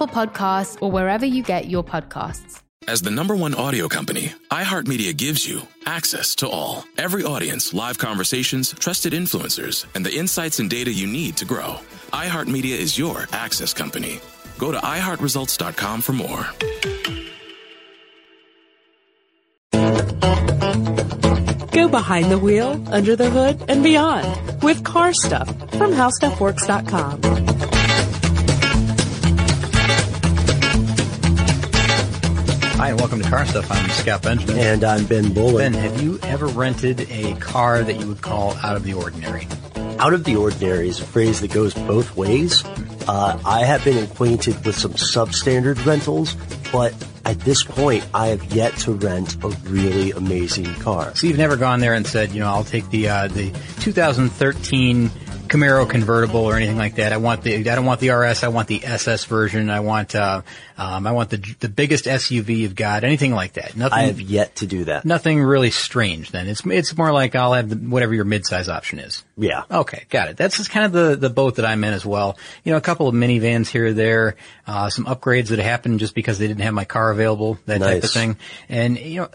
Apple Podcasts, or wherever you get your podcasts. As the number one audio company, iHeartMedia gives you access to all. Every audience, live conversations, trusted influencers, and the insights and data you need to grow. iHeartMedia is your access company. Go to iHeartResults.com for more. Go behind the wheel, under the hood, and beyond with car stuff from howstuffworks.com. Hi, and welcome to Car Stuff. I'm Scott Benjamin. And I'm Ben Bowlin. Ben, have you ever rented a car that you would call out of the ordinary? Out of the ordinary is a phrase that goes both ways. Uh, I have been acquainted with some substandard rentals, but at this point, I have yet to rent a really amazing car. So you've never gone there and said, you know, I'll take the uh, the 2013 Camaro convertible or anything like that. I want the I don't want the RS. I want the SS version. I want uh, um, I want the the biggest SUV you've got. Anything like that. Nothing. I have yet to do that. Nothing really strange. Then it's it's more like I'll have the, whatever your midsize option is. Yeah. Okay, got it. That's just kind of the, the boat that I'm in as well. You know, a couple of minivans here or there, uh, some upgrades that happened just because they didn't have my car available, that type of thing. And, you know,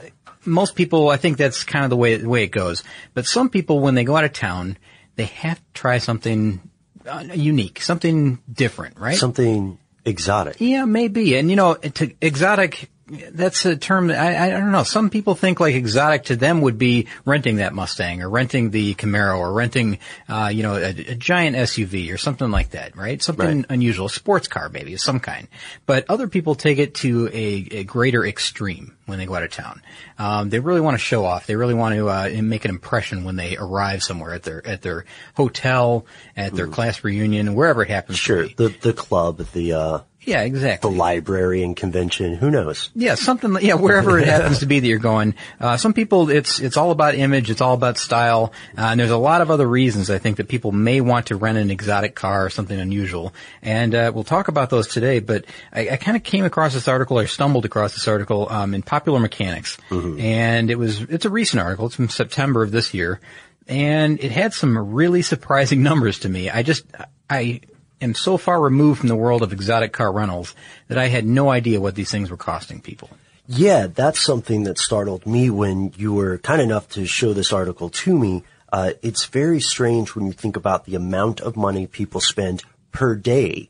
most people, I think that's kind of the way, the way it goes. But some people, when they go out of town, they have to try something uh, unique, something different, right? Something exotic. Yeah, maybe. And you know, to exotic, that's a term that I, I don't know. Some people think like exotic to them would be renting that Mustang or renting the Camaro or renting, uh, you know, a, a giant SUV or something like that, right? Something Right. unusual, sports car maybe of some kind. But other people take it to a, a greater extreme when they go out of town. Um, they really want to show off. They really want to uh, make an impression when they arrive somewhere at their at their hotel, at their class reunion, wherever it happens. Mm. Sure. To be. The, the club, the, uh, Yeah, exactly. the library and convention. Who knows? Yeah, something. Yeah, wherever it happens to be that you're going. Uh, some people, it's it's all about image. It's all about style. Uh, and there's a lot of other reasons I think that people may want to rent an exotic car or something unusual. And uh, we'll talk about those today. But I, I kind of came across this article or stumbled across this article um, in Popular Mechanics, and it was it's a recent article. It's from September of this year, and it had some really surprising numbers to me. I just I am so far removed from the world of exotic car rentals that I had no idea what these things were costing people. Yeah, that's something that startled me when you were kind enough to show this article to me. Uh, it's very strange when you think about the amount of money people spend per day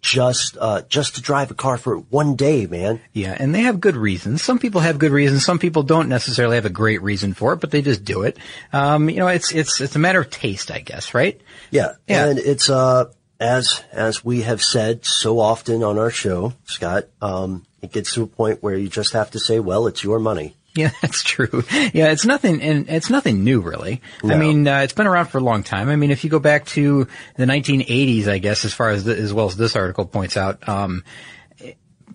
just uh, just to drive a car for one day, man. Yeah, and they have good reasons. Some people have good reasons. Some people don't necessarily have a great reason for it, but they just do it. Um, you know, it's it's it's a matter of taste, I guess, right? Yeah, Yeah. and it's uh as as we have said so often on our show, Scott. Um, it gets to a point where you just have to say, "Well, it's your money." Yeah, that's true. Yeah, it's nothing, and it's nothing new, really. I mean, uh, it's been around for a long time. I mean, if you go back to the 1980s, I guess, as far as the, as well as this article points out, um,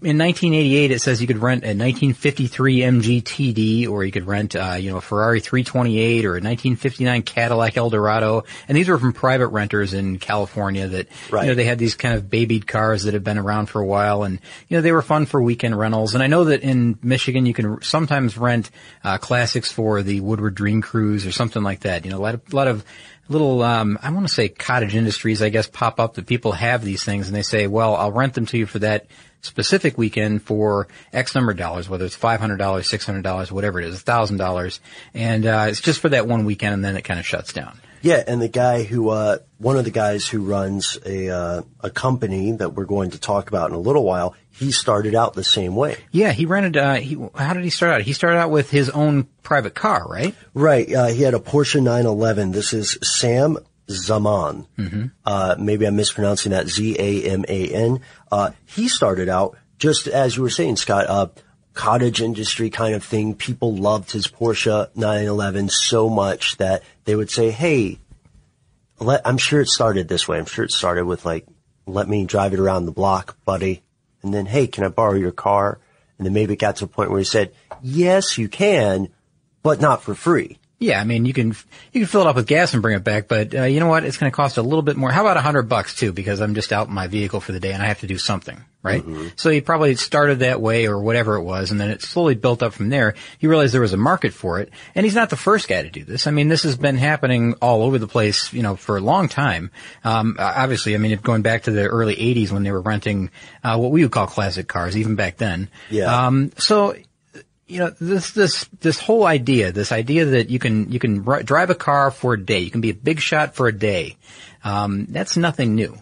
in 1988, it says you could rent a 1953 MG TD, or you could rent, uh, you know, a Ferrari 328 or a 1959 Cadillac Eldorado. And these were from private renters in California that, Right. you know, they had these kind of babied cars that had been around for a while and, you know, they were fun for weekend rentals. And I know that in Michigan, you can sometimes rent, uh, classics for the Woodward Dream Cruise or something like that. You know, a lot of, a lot of, little um I want to say cottage industries I guess pop up that people have these things and they say, "Well, I'll rent them to you for that specific weekend for X number of dollars, whether it's $500, $600, whatever it is, $1,000." And uh it's just for that one weekend and then it kind of shuts down. Yeah, and the guy who, uh, one of the guys who runs a uh, a company that we're going to talk about in a little while, he started out the same way. Yeah, he rented. Uh, he, how did he start out? He started out with his own private car, right? Right. Uh, he had a Porsche 911. This is Sam Zaman. Mm-hmm. Uh, maybe I'm mispronouncing that. Z A M A N. Uh, he started out just as you were saying, Scott. Uh, cottage industry kind of thing. People loved his Porsche 911 so much that they would say, "Hey, let, I'm sure it started this way. I'm sure it started with like, let me drive it around the block, buddy." And then, "Hey, can I borrow your car?" And then maybe it got to a point where he said, "Yes, you can, but not for free." Yeah, I mean, you can you can fill it up with gas and bring it back, but uh, you know what? It's going to cost a little bit more. How about a hundred bucks too? Because I'm just out in my vehicle for the day and I have to do something, right? So he probably started that way or whatever it was, and then it slowly built up from there. He realized there was a market for it, and he's not the first guy to do this. I mean, this has been happening all over the place, you know, for a long time. Um, obviously, I mean, going back to the early '80s when they were renting uh, what we would call classic cars, even back then. Yeah. Um, so you know this this this whole idea, this idea that you can you can ri- drive a car for a day, you can be a big shot for a day. Um, that's nothing new.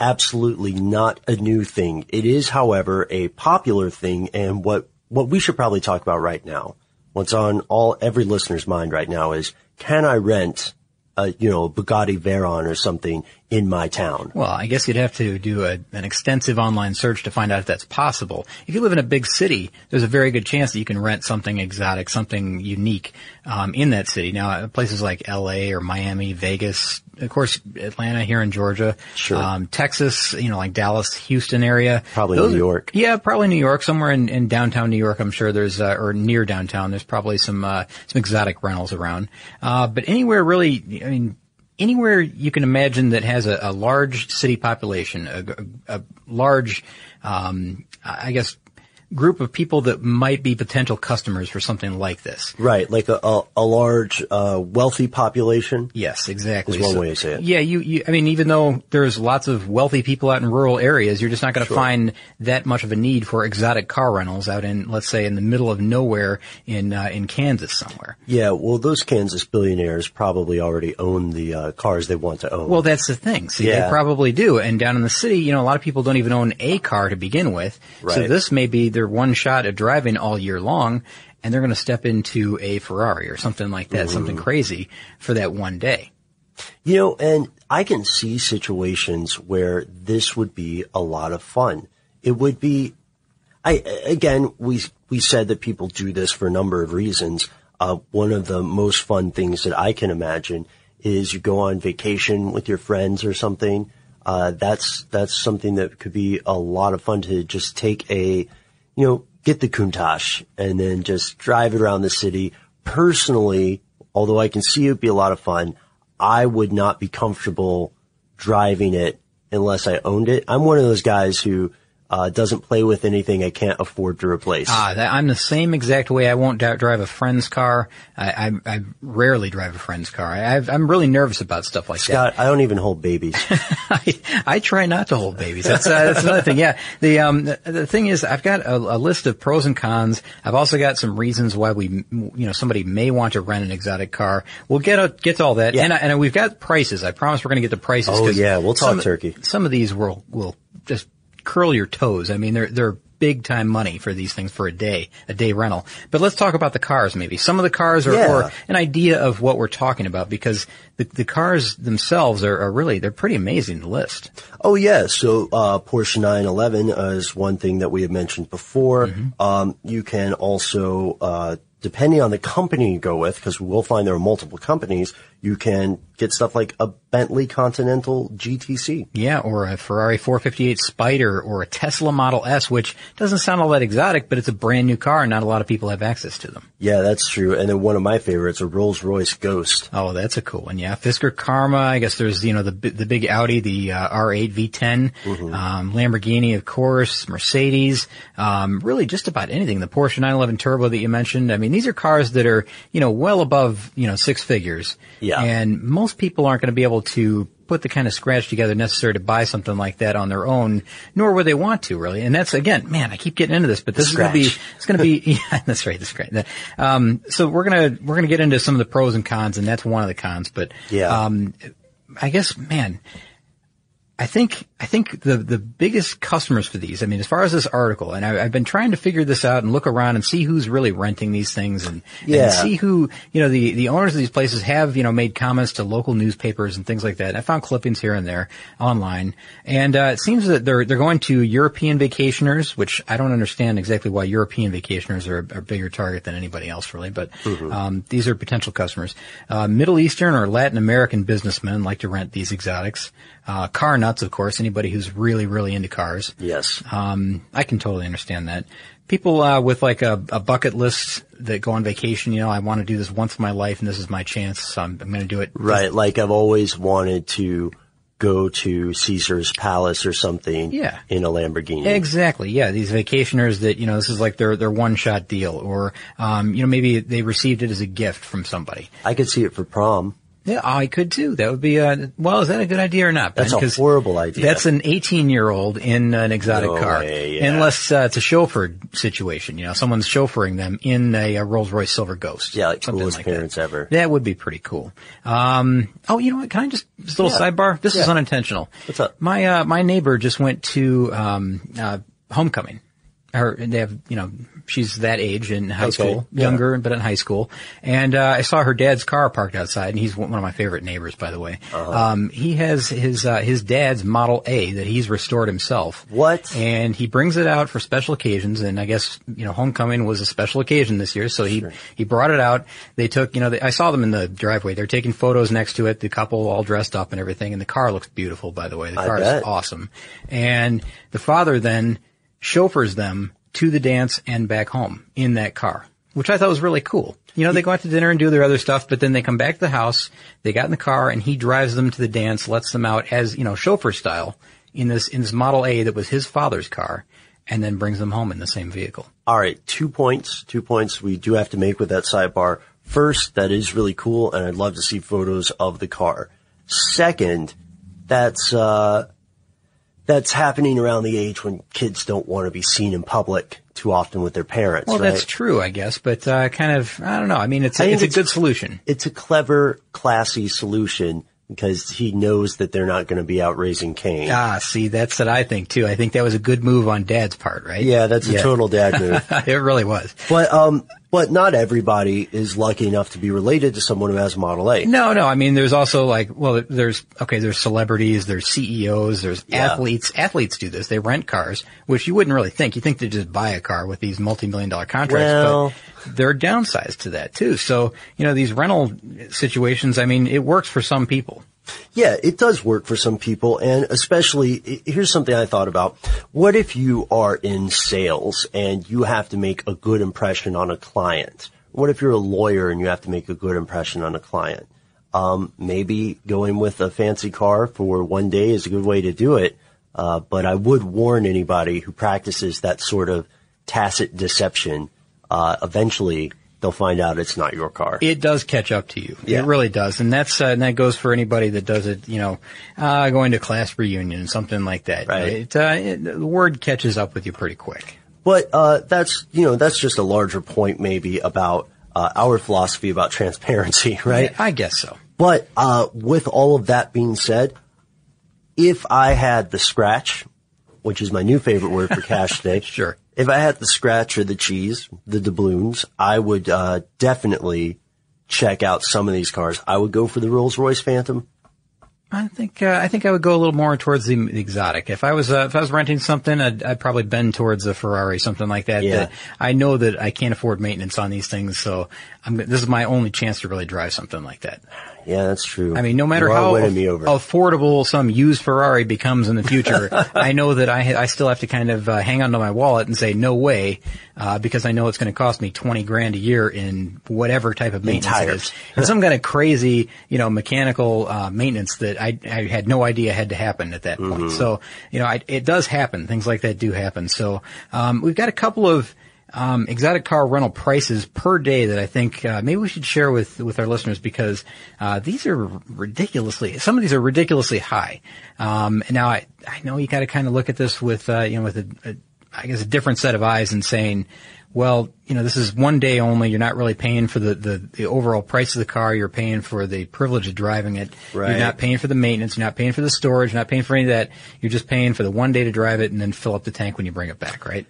absolutely not a new thing. It is, however, a popular thing and what, what we should probably talk about right now, what's on all, every listener's mind right now is, can I rent a, you know, Bugatti Veyron or something in my town? Well, I guess you'd have to do a, an extensive online search to find out if that's possible. If you live in a big city, there's a very good chance that you can rent something exotic, something unique um, in that city. Now, places like L.A. or Miami, Vegas, of course, Atlanta here in Georgia, Sure. um, Texas, you know, like Dallas, Houston area. Probably Those New are- York. Yeah, probably New York, somewhere in, in downtown New York. I'm sure there's, uh, or near downtown. There's probably some uh, some exotic rentals around. Uh, but anywhere really, I mean, anywhere you can imagine that has a, a large city population, a, a, a large, um, I guess, group of people that might be potential customers for something like this. Right, like a, a, a large, uh, wealthy population. Yes, exactly. Is one So- way to say it. Yeah, you, you, I mean, even though there's lots of wealthy people out in rural areas, you're just not going to find that much of a need for exotic car rentals out in, let's say, in the middle of nowhere in, uh, in Kansas somewhere. Yeah, well, those Kansas billionaires probably already own the uh, cars they want to own. Well, that's the thing. See, Yeah. they probably do. And down in the city, you know, a lot of people don't even own a car to begin with. So this may be their one shot at driving all year long, and they're going to step into a Ferrari or something like that, something crazy for that one day. You know, and I can see situations where this would be a lot of fun. It would be, I, again, we, we said that people do this for a number of reasons. Uh, one of the most fun things that I can imagine is you go on vacation with your friends or something. Uh, that's, that's something that could be a lot of fun to just take a, you know, get the Countach and then just drive it around the city. Personally, although I can see it'd be a lot of fun, I would not be comfortable driving it unless I owned it. I'm one of those guys who uh, doesn't play with anything I can't afford to replace. Ah, that, I'm the same exact way. I won't d- drive a friend's car. I, I, I rarely drive a friend's car. I, I'm really nervous about stuff like that. Scott, I don't even hold babies. I, I try not to hold babies. That's, uh, that's another thing. Yeah. The, um, the, the thing is, I've got a, a list of pros and cons. I've also got some reasons why we, you know, somebody may want to rent an exotic car. We'll get, a, get to all that. Yeah. And, I- and we've got prices. I promise we're going to get the prices. Oh, yeah, we'll talk some, turkey. Some of these will, will just curl your toes. I mean, they're, they're big time money for these things for a day, a day rental. But let's talk about the cars maybe. Some of the cars are, Yeah. or an idea of what we're talking about because the, the cars themselves are, are really, they're pretty amazing to list. Oh yeah, so uh, Porsche 911 is one thing that we had mentioned before. Mm-hmm. Um, you can also, uh, depending on the company you go with, because we will find there are multiple companies, you can get stuff like a Bentley Continental GTC. Yeah, or a Ferrari 458 Spider or a Tesla Model S, which doesn't sound all that exotic, but it's a brand new car and not a lot of people have access to them. Yeah, that's true. And then one of my favorites, a Rolls Royce Ghost. Oh, that's a cool one. Yeah, Fisker Karma. I guess there's you know the the big Audi, the uh, R8 V10, Mm-hmm. um, Lamborghini, of course, Mercedes. Um, really, just about anything. The Porsche 911 Turbo that you mentioned. I mean, these are cars that are, you know, well above, you know, six figures. Yeah. And most people aren't going to be able to put the kind of scratch together necessary to buy something like that on their own, nor would they want to really. And that's again, man, I keep getting into this, but this is going to be, it's going to be, yeah, that's right, that's great. Um, so we're going to, we're going to get into some of the pros and cons, and that's one of the cons, but, Yeah. um, I guess, man, I think I think the the biggest customers for these. I mean, as far as this article, and I, I've been trying to figure this out and look around and see who's really renting these things and, Yeah. and see who you know the the owners of these places have you know made comments to local newspapers and things like that. I found clippings here and there online, and uh, it seems that they're they're going to European vacationers, which I don't understand exactly why European vacationers are a, a bigger target than anybody else really, but um, these are potential customers. Uh, Middle Eastern or Latin American businessmen like to rent these exotics. Uh, car nuts, of course, anybody who's really, really into cars. Yes. Um, I can totally understand that. People, uh, with like a, a bucket list that go on vacation, you know, I want to do this once in my life and this is my chance, so I'm, I'm going to do it. Right. Like I've always wanted to go to Caesar's Palace or something. Yeah. In a Lamborghini. Exactly. Yeah. These vacationers that, you know, this is like their, their one shot deal or, um, you know, maybe they received it as a gift from somebody. I could see it for prom. Yeah, I could too. That would be a, well, is that a good idea or not? Ben? That's a horrible idea. That's an 18 year old in an exotic No car. way, yeah. Unless uh, it's a chauffeur situation, you know, someone's chauffeuring them in a, a Rolls Royce Silver Ghost. Yeah, like something coolest like parents that. ever. That would be pretty cool. Um, oh, you know what? Can I just, just a little Yeah. sidebar? This is unintentional. What's up? My, uh, my neighbor just went to, um, uh, homecoming. Her, they have, you know, she's that age in high Okay, school, yeah. younger, but in high school. And, uh, I saw her dad's car parked outside and he's one of my favorite neighbors, by the way. Uh-huh. Um, he has his, uh, his dad's Model A that he's restored himself. What? And he brings it out for special occasions. And I guess, you know, homecoming was a special occasion this year. So he, he brought it out. They took, you know, they, I saw them in the driveway. They're taking photos next to it, the couple all dressed up and everything. And the car looks beautiful, by the way. The car is awesome. And the father then chauffeurs them to the dance and back home in that car, which I thought was really cool. You know, they go out to dinner and do their other stuff, but then they come back to the house, they got in the car and he drives them to the dance, lets them out as, you know, chauffeur style in this, in this Model A that was his father's car and then brings them home in the same vehicle. All right, two points. Two points we do have to make with that sidebar. First, that is really cool, and I'd love to see photos of the car. Second, that's uh, that's happening around the age when kids don't want to be seen in public too often with their parents. Well, right? that's true, I guess, but, uh, kind of, I don't know. I mean, it's a, think it's a it's- good solution. It's a clever, classy solution because he knows that they're not going to be out raising Cain. Ah, see, that's what I think too. I think that was a good move on dad's part, right? Yeah, that's a total dad move. it really was. But um, but not everybody is lucky enough to be related to someone who has Model A. No, no. I mean, there's also like, well, there's okay. There's celebrities, there's CEOs, there's Yeah. athletes. Athletes do this. They rent cars, which you wouldn't really think. You think they just buy a car with these multi-million dollar contracts, Well- but there are downsides to that too. So you know, these rental situations. I mean, it works for some people. Yeah, it does work for some people, and especially here's something I thought about. What if you are in sales and you have to make a good impression on a client? What if you're a lawyer and you have to make a good impression on a client? Um, maybe going with a fancy car for one day is a good way to do it. Uh, but I would warn anybody who practices that sort of tacit deception. Uh, eventually, they'll find out it's not your car. It does catch up to you. Yeah. It really does, and that's uh, and that goes for anybody that does it. You know, uh, going to class reunion, something like that. Right. It, uh, it, the word catches up with you pretty quick. But uh, that's you know that's just a larger point maybe about uh, our philosophy about transparency, right? I guess so. But uh, with all of that being said, if I had the scratch, which is my new favorite word for cash today, Sure. If I had the scratch or the cheese, the doubloons, I would uh, definitely check out some of these cars. I would go for the Rolls Royce Phantom. I think uh, I think I would go a little more towards the, exotic. If I was uh, if I was renting something, I'd, I'd probably bend towards a Ferrari, something like that. Yeah. That I know that I can't afford maintenance on these things, so I'm, this is my only chance to really drive something like that. Yeah, that's true. I mean, no matter how winning me over. affordable some used Ferrari becomes in the future, I know that I I still have to kind of uh, hang onto my wallet and say no way, uh, because I know it's going to cost me twenty grand a year in whatever type of maintenance it is, and some kind of crazy, you know, mechanical uh, maintenance that I I had no idea had to happen at that point. So you know, I, it does happen. Things like that do happen. So um, we've got a couple of um, exotic car rental prices per day that I think uh, maybe we should share with with our listeners because uh, these are ridiculously. Some of these are ridiculously high. Um, and now I I know you got to kind of look at this with uh, you know with a, a I guess a different set of eyes and saying, well, you know, this is one day only. You're not really paying for the, the, the overall price of the car. You're paying for the privilege of driving it. Right. You're not paying for the maintenance. You're not paying for the storage. You're not paying for any of that. You're just paying for the one day to drive it and then fill up the tank when you bring it back, right?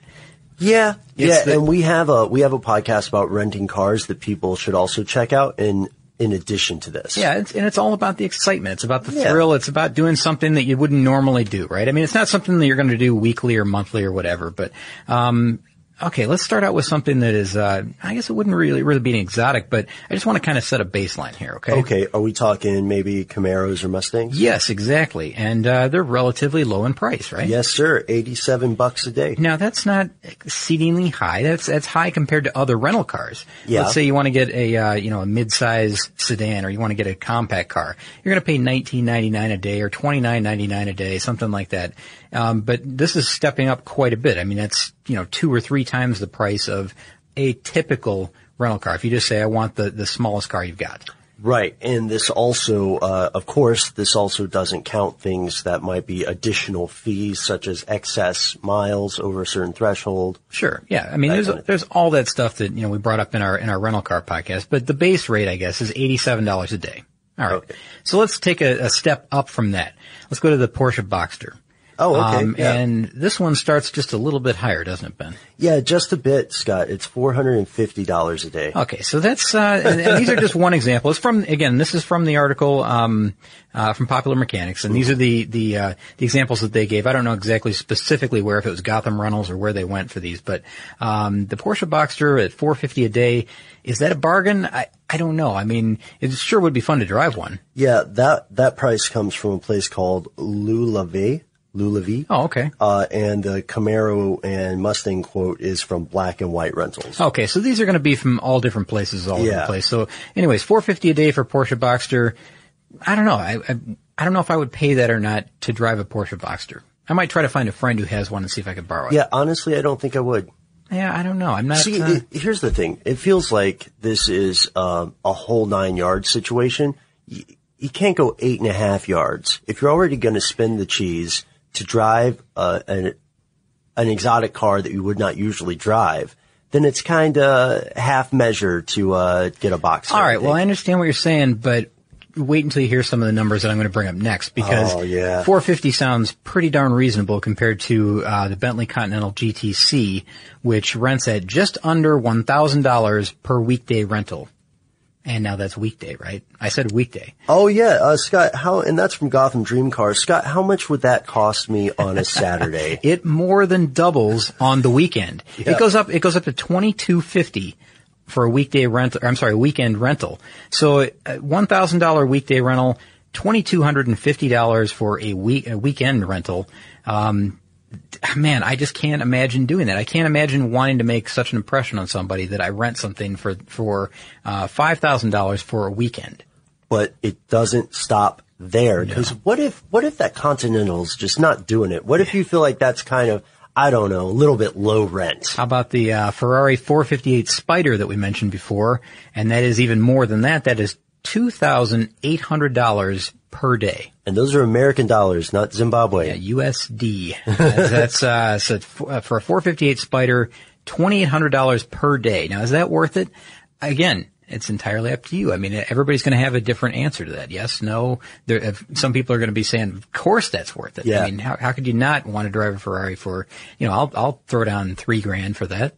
Yeah, It's yeah, the- and we have a we have a podcast about renting cars that people should also check out. In in addition to this, Yeah, it's, and it's all about the excitement. It's about the Yeah. thrill. It's about doing something that you wouldn't normally do, right? I mean, it's not something that you're going to do weekly or monthly or whatever, but, um, okay, let's start out with something that is, uh, I guess it wouldn't really, really be an exotic, but I just want to kind of set a baseline here, okay? Okay, are we talking maybe Camaros or Mustangs? Yes, exactly. And, uh, they're relatively low in price, right? Yes, sir. Eighty-seven bucks a day. Now that's not exceedingly high. That's that's high compared to other rental cars. Yeah. Let's say you want to get a uh, you know a mid-size sedan or you want to get a compact car. You're going to pay 19.99 a day or 29.99 a day, something like that. Um, but this is stepping up quite a bit. I mean, that's you know two or three times the price of a typical rental car. If you just say I want the the smallest car you've got. Right, and this also, uh, of course, this also doesn't count things that might be additional fees, such as excess miles over a certain threshold. Sure. Yeah. I mean, That there's kind of there's all that stuff that you know we brought up in our in our rental car podcast, but the base rate, I guess, is eighty seven dollars a day. All right. Okay. So let's take a, a step up from that. Let's go to the Porsche Boxster. Oh, okay, yeah. And this one starts just a little bit higher, doesn't it, Ben? Yeah, just a bit, Scott. It's four hundred and fifty dollars a day. Okay, so that's uh, and, and these are just one example. It's from again, this is from the article um, uh, from Popular Mechanics, and these are the the uh, the examples that they gave. I don't know exactly specifically where if it was Gotham Reynolds or where they went for these, but um, the Porsche Boxster at four fifty a day is that a bargain? I I don't know. I mean, it sure would be fun to drive one. Yeah, that that price comes from a place called Lulavi. Lulavi. Oh, okay. Uh, and the Camaro and Mustang quote is from Black and White Rentals. Okay, so these are going to be from all different places all over the place. So, anyways, four fifty a day for Porsche Boxster. I don't know. I, I I don't know if I would pay that or not to drive a Porsche Boxster. I might try to find a friend who has one and see if I could borrow it. Yeah, honestly, I don't think I would. Yeah, I don't know. I'm not. See, uh, it, here's the thing. It feels like this is um, a whole nine yard situation. You, you can't go eight and a half yards. If you're already going to spend the cheese to drive uh, an, an exotic car that you would not usually drive, then it's kind of half measure to uh, get a box. all right. Well, I understand what you're saying, but wait until you hear some of the numbers that I'm going to bring up next because Oh, yeah. 450 sounds pretty darn reasonable compared to uh, the Bentley Continental GTC, which rents at just under $1,000 per weekday rental. And now that's weekday, right? I said weekday. Oh yeah, uh, Scott. How and that's from Gotham Dream Cars. Scott, how much would that cost me on a Saturday? It more than doubles on the weekend. Yeah. It goes up. It goes up to twenty two fifty for a weekday rental. I'm sorry, weekend rental. So uh, one thousand dollar weekday rental, twenty two hundred and fifty dollars for a week a weekend rental. Um, man, I just can't imagine doing that. I can't imagine wanting to make such an impression on somebody that I rent something for for uh, five thousand dollars for a weekend. But it doesn't stop there because yeah. what if what if that Continental's just not doing it? What if you feel like that's kind of I don't know, a little bit low rent. How about the uh, Ferrari 458 Spider that we mentioned before? And that is even more than that. That is $2,800 per day. And those are American dollars, not Zimbabwe. Yeah, USD. That's uh, so for uh, a 458 Spider, twenty eight hundred dollars per day. Now, is that worth it? Again. It's entirely up to you. I mean, everybody's going to have a different answer to that. Yes, no. There, some people are going to be saying, "Of course, that's worth it." Yeah. I mean, how, how could you not want to drive a Ferrari for? You know, I'll I'll throw down three grand for that.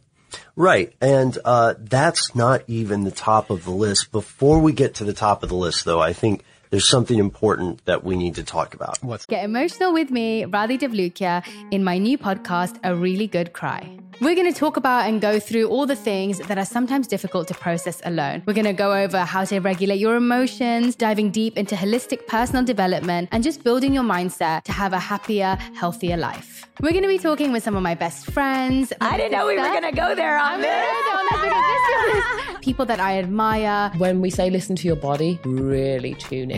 Right. And uh, that's not even the top of the list. Before we get to the top of the list, though, I think there's something important that we need to talk about. What's Get emotional with me, Radhi Devlukia, in my new podcast, A Really Good Cry. We're going to talk about and go through all the things that are sometimes difficult to process alone. We're going to go over how to regulate your emotions, diving deep into holistic personal development, and just building your mindset to have a happier, healthier life. We're going to be talking with some of my best friends. I didn't know we were going to go there on this. People that I admire, When we say listen to your body, really tune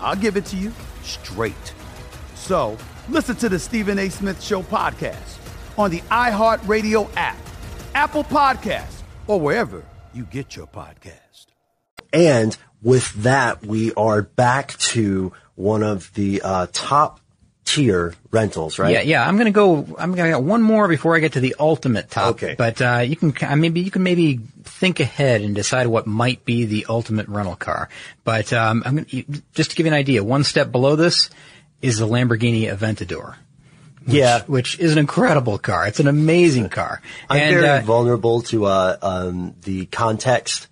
I'll give it to you straight. So listen to the Stephen A. Smith Show podcast on the iHeartRadio app, Apple Podcasts, or wherever you get your podcast. And with that, we are back to one of the uh, top tier rentals, right? Yeah, yeah. I'm gonna go. I'm gonna get one more before I get to the ultimate top. Okay. But uh, you can maybe you can maybe think ahead and decide what might be the ultimate rental car. But um, I'm gonna, just to give you an idea, one step below this is the Lamborghini Aventador. Which, Yeah. which is an incredible car. It's an amazing car. I'm and very uh, vulnerable to uh, um, the context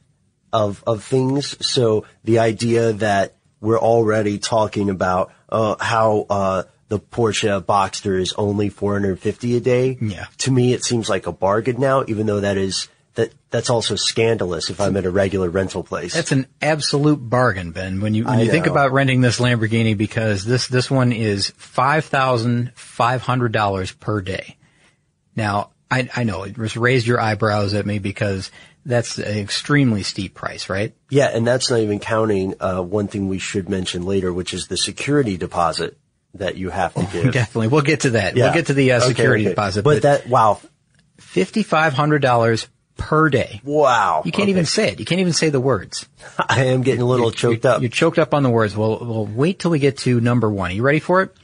of of things. So the idea that we're already talking about uh, how uh, the Porsche Boxster is only 450 a day. Yeah. To me, it seems like a bargain now, even though that is that that's also scandalous if I'm at a regular rental place. That's an absolute bargain, Ben. When you when I you think about renting this Lamborghini, because this this one is five thousand five hundred dollars per day. Now, I I know it just raised your eyebrows at me because that's an extremely steep price, right? Yeah, and that's not even counting uh, one thing we should mention later, which is the security deposit that you have to give. Definitely, we'll get to that. Yeah. We'll get to the uh, security okay. deposit. But that wow, fifty five hundred dollars per day. wow. You can't even say it. You can't even say the words. I am getting a little choked up. You're choked up on the words. Well, we'll wait till we get to number one. Are you ready for it?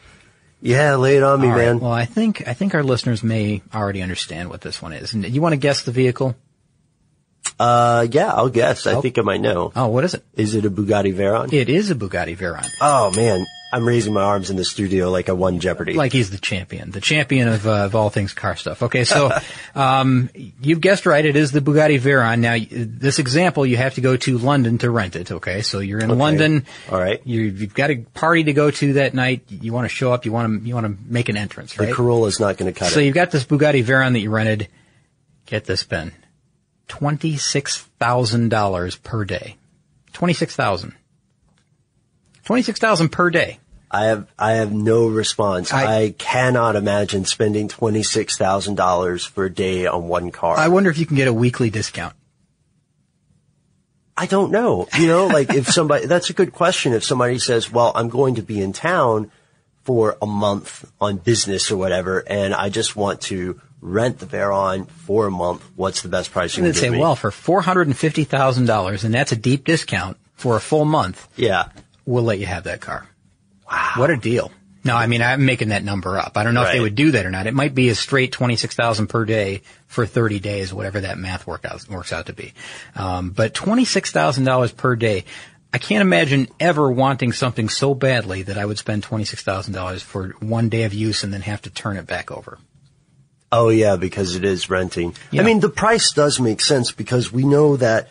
Yeah, lay it on me, All right. man. Well, I think I think our listeners may already understand what this one is. And you want to guess the vehicle? Uh, yeah, I'll guess. I think I might know. Oh, what is it? Is it a Bugatti Veyron? It is a Bugatti Veyron. Oh man, I'm raising my arms in the studio like I won Jeopardy. Like he's the champion, the champion of, uh, of all things car stuff. Okay, so um, you've guessed right. It is the Bugatti Veyron. Now, this example, you have to go to London to rent it. Okay, so you're in Okay. London. All right. You, you've got a party to go to that night. You want to show up. You want to you want to make an entrance, the right? Corolla's not going to cut So it. So you've got this Bugatti Veyron that you rented. Get this, Ben. Twenty-six thousand dollars per day. Twenty-six thousand. Twenty-six thousand per day. I have I have no response. I- I, cannot imagine spending twenty six thousand dollars for a day on one car. I wonder if you can get a weekly discount. I don't know. You know, like if somebody, that's a good question. If somebody says, well, I'm going to be in town for a month on business or whatever, and I just want to rent the Veyron for a month, what's the best price you And can give say, me? well, for four hundred and fifty thousand dollars, and that's a deep discount for a full month, yeah. we'll let you have that car. Wow, what a deal! No, I mean I'm making that number up. I don't know if they would do that or not. It might be a straight twenty six thousand per day for thirty days, whatever that math work out, works out to be. Um, but twenty six thousand dollars per day. I can't imagine ever wanting something so badly that I would spend twenty six thousand dollars for one day of use and then have to turn it back over. Oh yeah, because it is renting. Yeah. I mean, the price does make sense because we know that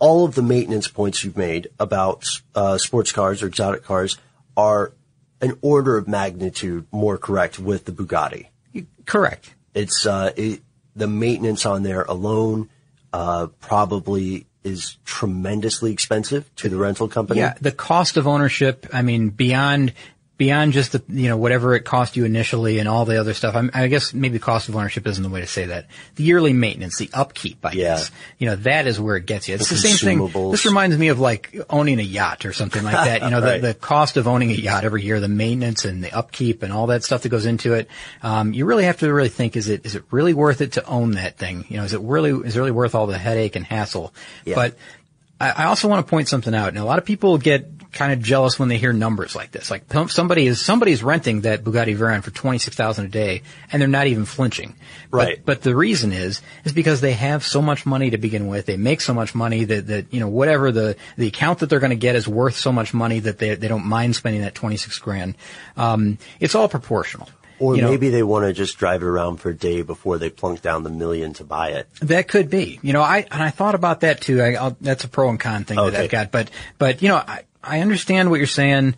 all of the maintenance points you've made about uh, sports cars or exotic cars are an order of magnitude more correct with the Bugatti. Correct. It's uh, it, the maintenance on there alone uh, probably is tremendously expensive to the rental company. Yeah, the cost of ownership. I mean, beyond beyond just the you know whatever it cost you initially and all the other stuff. I'm, I guess maybe cost of ownership isn't the way to say that. The yearly maintenance, the upkeep, I Yeah. guess. You know that is where it gets you. It's The the, same thing. This reminds me of like owning a yacht or something like that. You know, Right. the, the cost of owning a yacht every year, the maintenance and the upkeep and all that stuff that goes into it. Um, you really have to really think: is it is it really worth it to own that thing? You know, is it really is it really worth all the headache and hassle? Yeah. But I, I also want to point something out. And a lot of people get kind of jealous when they hear numbers like this. Like some- somebody is somebody's renting that Bugatti Veyron for twenty six thousand a day, and they're not even flinching. Right. But, but the reason is is because they have so much money to begin with. They make so much money that that you know whatever the the account that they're going to get is worth so much money that they they don't mind spending that twenty six grand. Um, it's all proportional. Or You know, maybe they want to just drive it around for a day before they plunk down the million to buy it. That could be. You know, I and I thought about that too. I, I'll, that's a pro and con thing that I've got. But but you know, I I understand what you're saying.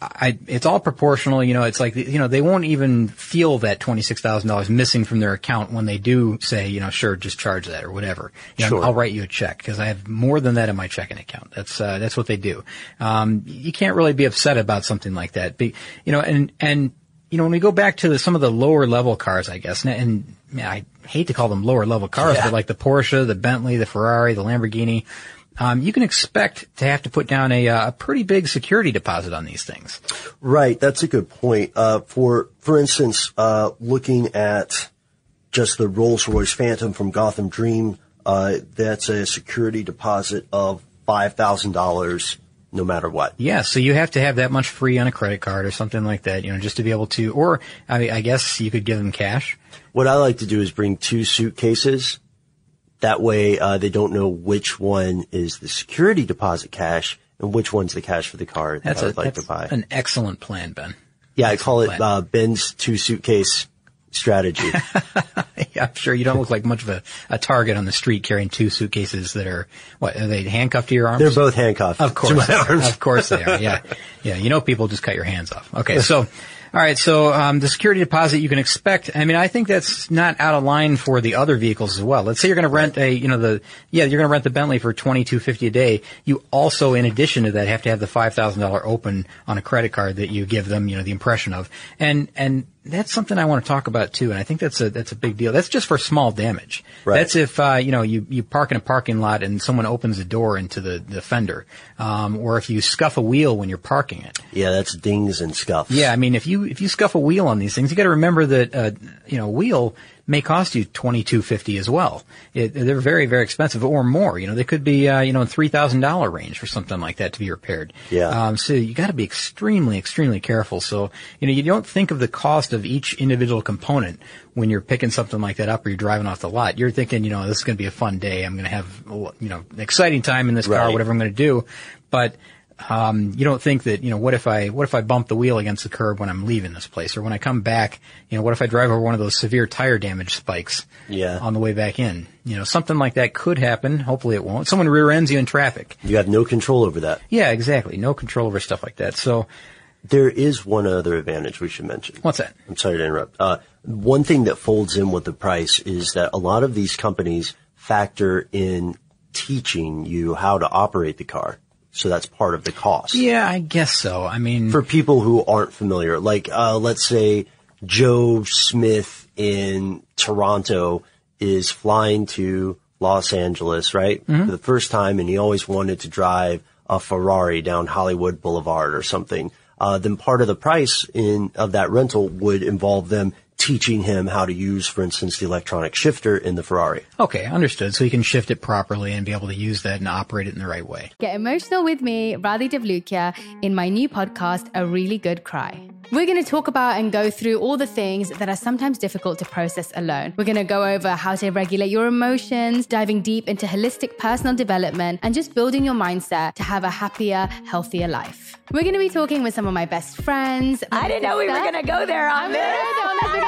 I it's all proportional. You know, it's like you know they won't even feel that twenty six thousand dollars missing from their account when they do say you know sure just charge that or whatever. You know, Sure. I'll write you a check because I have more than that in my checking account. That's uh, that's what they do. Um, you can't really be upset about something like that. Be, you know, and and you know when we go back to the, some of the lower level cars, I guess, and, and man, I hate to call them lower level cars, Yeah. but like the Porsche, the Bentley, the Ferrari, the Lamborghini. Um, you can expect to have to put down a, uh, a pretty big security deposit on these things. Right, that's a good point. Uh, for for instance, uh, looking at just the Rolls Royce Phantom from Gotham Dream, uh, that's a security deposit of five thousand dollars, no matter what. Yeah, so you have to have that much free on a credit card or something like that, you know, just to be able to, or I, I guess you could give them cash. What I like to do is bring two suitcases. That way, uh, they don't know which one is the security deposit cash and which one's the cash for the car that That's, I a, would like to buy. an excellent plan, Ben. yeah, I call it uh, Ben's two suitcase strategy. Yeah, I'm sure you don't look like much of a, a target on the street carrying two suitcases that are, what, are they handcuffed to your arms? They're both handcuffed. Of to course, my arms. of course they are. Yeah, yeah. You know, people just cut your hands off. Okay, so. All right, so um, the security deposit you can expect. I mean, I think that's not out of line for the other vehicles as well. Let's say you're going to rent a, you know, the yeah, you're going to rent the Bentley for twenty two fifty a day. You also, in addition to that, have to have the five thousand dollar open on a credit card that you give them, you know, the impression of, and and that's something I want to talk about too. And I think that's a that's a big deal. That's just for small damage. Right. That's if uh, you know you you park in a parking lot and someone opens the door into the the fender, um, or if you scuff a wheel when you're parking it. Yeah, that's dings and scuffs. Yeah, I mean, if you if you scuff a wheel on these things, you got to remember that uh, you know a wheel may cost you twenty two fifty as well. It, they're very very expensive or more. You know, they could be uh, you know in three thousand dollar range for something like that to be repaired. Yeah. Um, so you got to be extremely extremely careful. So you know you don't think of the cost of each individual component when you're picking something like that up or you're driving off the lot. You're thinking you know this is going to be a fun day. I'm going to have you know an exciting time in this car. Whatever I'm going to do, but um, you don't think that, you know, what if I, what if I bump the wheel against the curb when I'm leaving this place? Or when I come back, you know, what if I drive over one of those severe tire damage spikes Yeah. on the way back in? You know, something like that could happen. Hopefully it won't. Someone rear ends you in traffic. You have no control over that. Yeah, exactly. No control over stuff like that. So, There is one other advantage we should mention. what's that? I'm sorry to interrupt. Uh, one thing that folds in with the price is that a lot of these companies factor in teaching you how to operate the car. So that's part of the cost. Yeah, I guess so. I mean, For people who aren't familiar, like, uh, let's say Joe Smith in Toronto is flying to Los Angeles, right? Mm-hmm. For the first time and he always wanted to drive a Ferrari down Hollywood Boulevard or something. Uh, then part of the price in, of that rental would involve them teaching him how to use, for instance, the electronic shifter in the Ferrari. okay, understood. So you can shift it properly and be able to use that and operate it in the right way. Get emotional with me, Radhi Devlukia, in my new podcast, A Really Good Cry. We're going to talk about and go through all the things that are sometimes difficult to process alone. We're going to go over how to regulate your emotions, diving deep into holistic personal development, and just building your mindset to have a happier, healthier life. We're going to be talking with some of my best friends. I didn't know we were going to go there on this.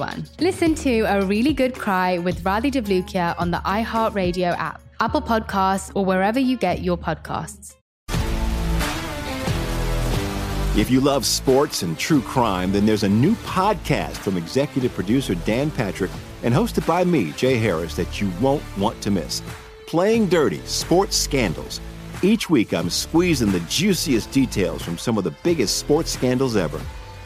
one. Listen to A Really Good Cry with Radhi Devlukia on the iHeartRadio app, Apple Podcasts, or wherever you get your podcasts. If you love sports and true crime, then there's a new podcast from executive producer Dan Patrick and hosted by me, Jay Harris, that you won't want to miss. Playing Dirty Sports Scandals. Each week, I'm squeezing the juiciest details from some of the biggest sports scandals ever.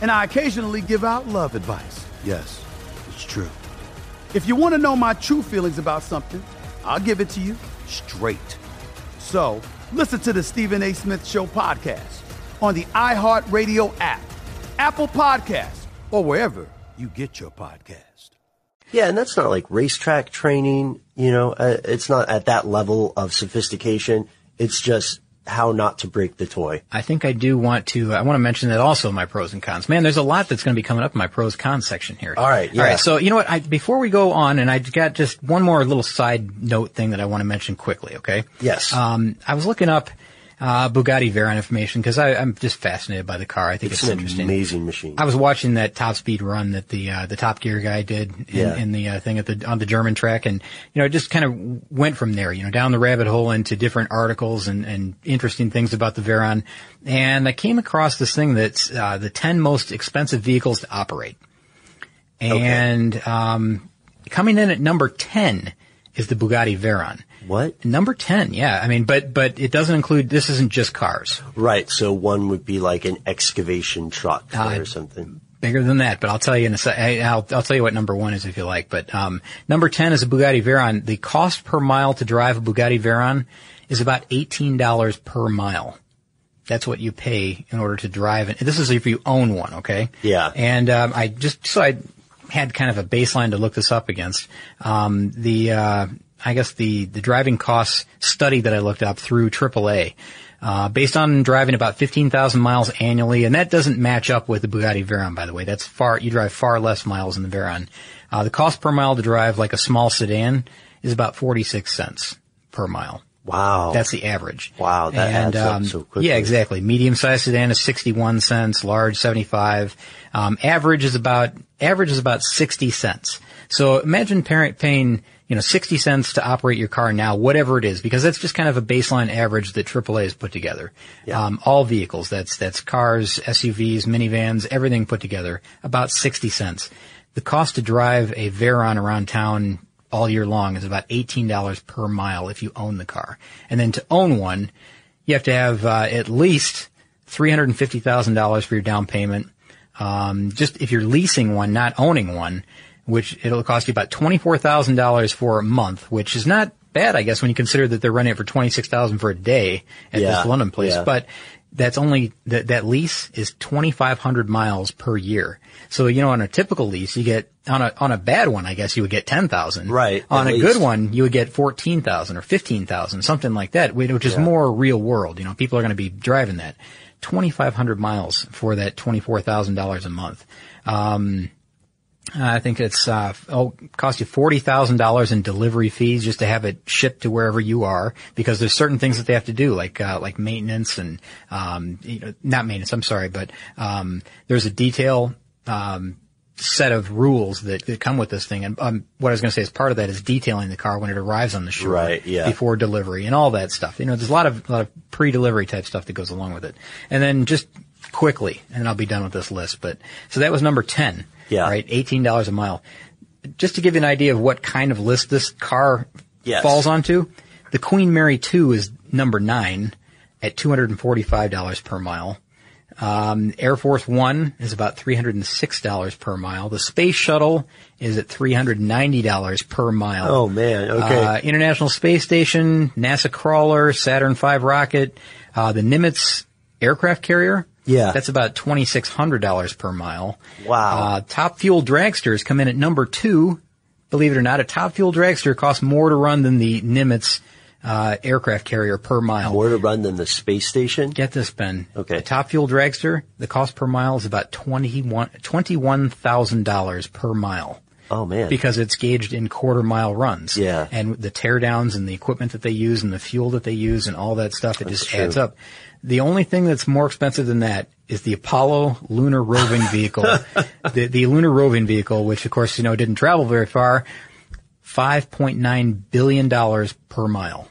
And I occasionally give out love advice. Yes, it's true. If you want to know my true feelings about something, I'll give it to you straight. So listen to the Stephen A. Smith Show podcast on the iHeartRadio app, Apple Podcasts, or wherever you get your podcast. Yeah, and that's not like racetrack training, you know, uh, it's not at that level of sophistication. It's just how not to break the toy. I think I do want to. I want to mention that also in my pros and cons. Man, there's a lot that's going to be coming up in my pros cons section here. All right, yeah. All right. So you know what? I, before we go on, and I got just one more little side note thing that I want to mention quickly. Okay. Yes. Um, I was looking up uh, Bugatti Veyron information because I'm just fascinated by the car. I think It's it's, an interesting. amazing machine. I was watching that top speed run that the uh, the Top Gear guy did in, Yeah. in the uh, thing at the on the German track, and you know, it just kind of went from there, you know, down the rabbit hole into different articles and, and interesting things about the Veyron, and I came across this thing that's uh, the ten most expensive vehicles to operate, and um, coming in at number ten is the Bugatti Veyron. What? Number ten, yeah. I mean, but but it doesn't include. This isn't just cars. Right. So one would be like an excavation truck Uh, or something. bigger than that, but I'll tell you in a sec. I'll, I'll tell you what number one is if you like. But um, number ten is a Bugatti Veyron. The cost per mile to drive a Bugatti Veyron is about eighteen dollars per mile. That's what you pay in order to drive it. This is if you own one, okay? Yeah. And um, I just so I had kind of a baseline to look this up against. Um, the uh, I guess the the driving costs study that I looked up through AAA. Uh, based on driving about 15,000 miles annually, and that doesn't match up with the Bugatti Veyron, by the way. That's far, you drive far less miles in the Veyron. Uh, the cost per mile to drive like a small sedan is about 46 cents per mile. Wow. That's the average. Wow, that and, adds up um, so quickly. Yeah, exactly. Medium-sized sedan is 61 cents, large 75. Um, average is about, average is about 60 cents. So imagine parent paying, you know, 60 cents to operate your car now, whatever it is, because that's just kind of a baseline average that AAA has put together. Um, all vehicles, that's, that's cars, SUVs, minivans, everything put together, about 60 cents. The cost to drive a Veyron around town all year long is about $18 per mile if you own the car. And then to own one, you have to have uh, at least $350,000 for your down payment. Um, just if you're leasing one, not owning one, which it'll cost you about $24,000 for a month, which is not bad, I guess, when you consider that they're running it for 26000 for a day at Yeah, this London place. yeah. But that's only that that lease is 2500 miles per year. So, you know, on a typical lease, you get on a on a bad one, I guess you would get 10,000. Right, On a least. good one, you would get 14,000 or 15,000, something like that, which is Yeah. more real world. You know, people are going to be driving that. 2500 miles for that $24,000 a month. Um I think it's uh oh cost you forty thousand dollars in delivery fees just to have it shipped to wherever you are because there's certain things that they have to do like uh, like maintenance and um you know not maintenance I'm sorry but um there's a detail um set of rules that, that come with this thing. And um what I was going to say is part of that is detailing the car when it arrives on the shore Right, yeah. before delivery and all that stuff. You know there's a lot of a lot of pre-delivery type stuff that goes along with it. And then just quickly and I'll be done with this list but so that was number 10 Yeah. right $18 a mile just to give you an idea of what kind of list this car Yes. falls onto, the Queen Mary 2 is number 9 at $245 per mile. Um, Air Force One is about $306 per mile. The Space Shuttle is at $390 per mile. Oh man, okay. Uh, International Space Station, NASA crawler, Saturn V rocket, uh, the Nimitz aircraft carrier. Yeah. That's about $2,600 per mile. Wow. Uh, top fuel dragsters come in at number two. Believe it or not, a top fuel dragster costs more to run than the Nimitz, uh, aircraft carrier per mile. More to run than the space station. Get this, Ben. Okay. The top fuel dragster, the cost per mile is about twenty-one twenty-one thousand dollars per mile. Oh man. Because it's gauged in quarter mile runs. Yeah. And the teardowns and the equipment that they use and the fuel that they use and all that stuff, it just true. adds up. The only thing that's more expensive than that is the Apollo lunar roving vehicle. the, the lunar roving vehicle, which of course, you know, didn't travel very far, $5.9 billion per mile.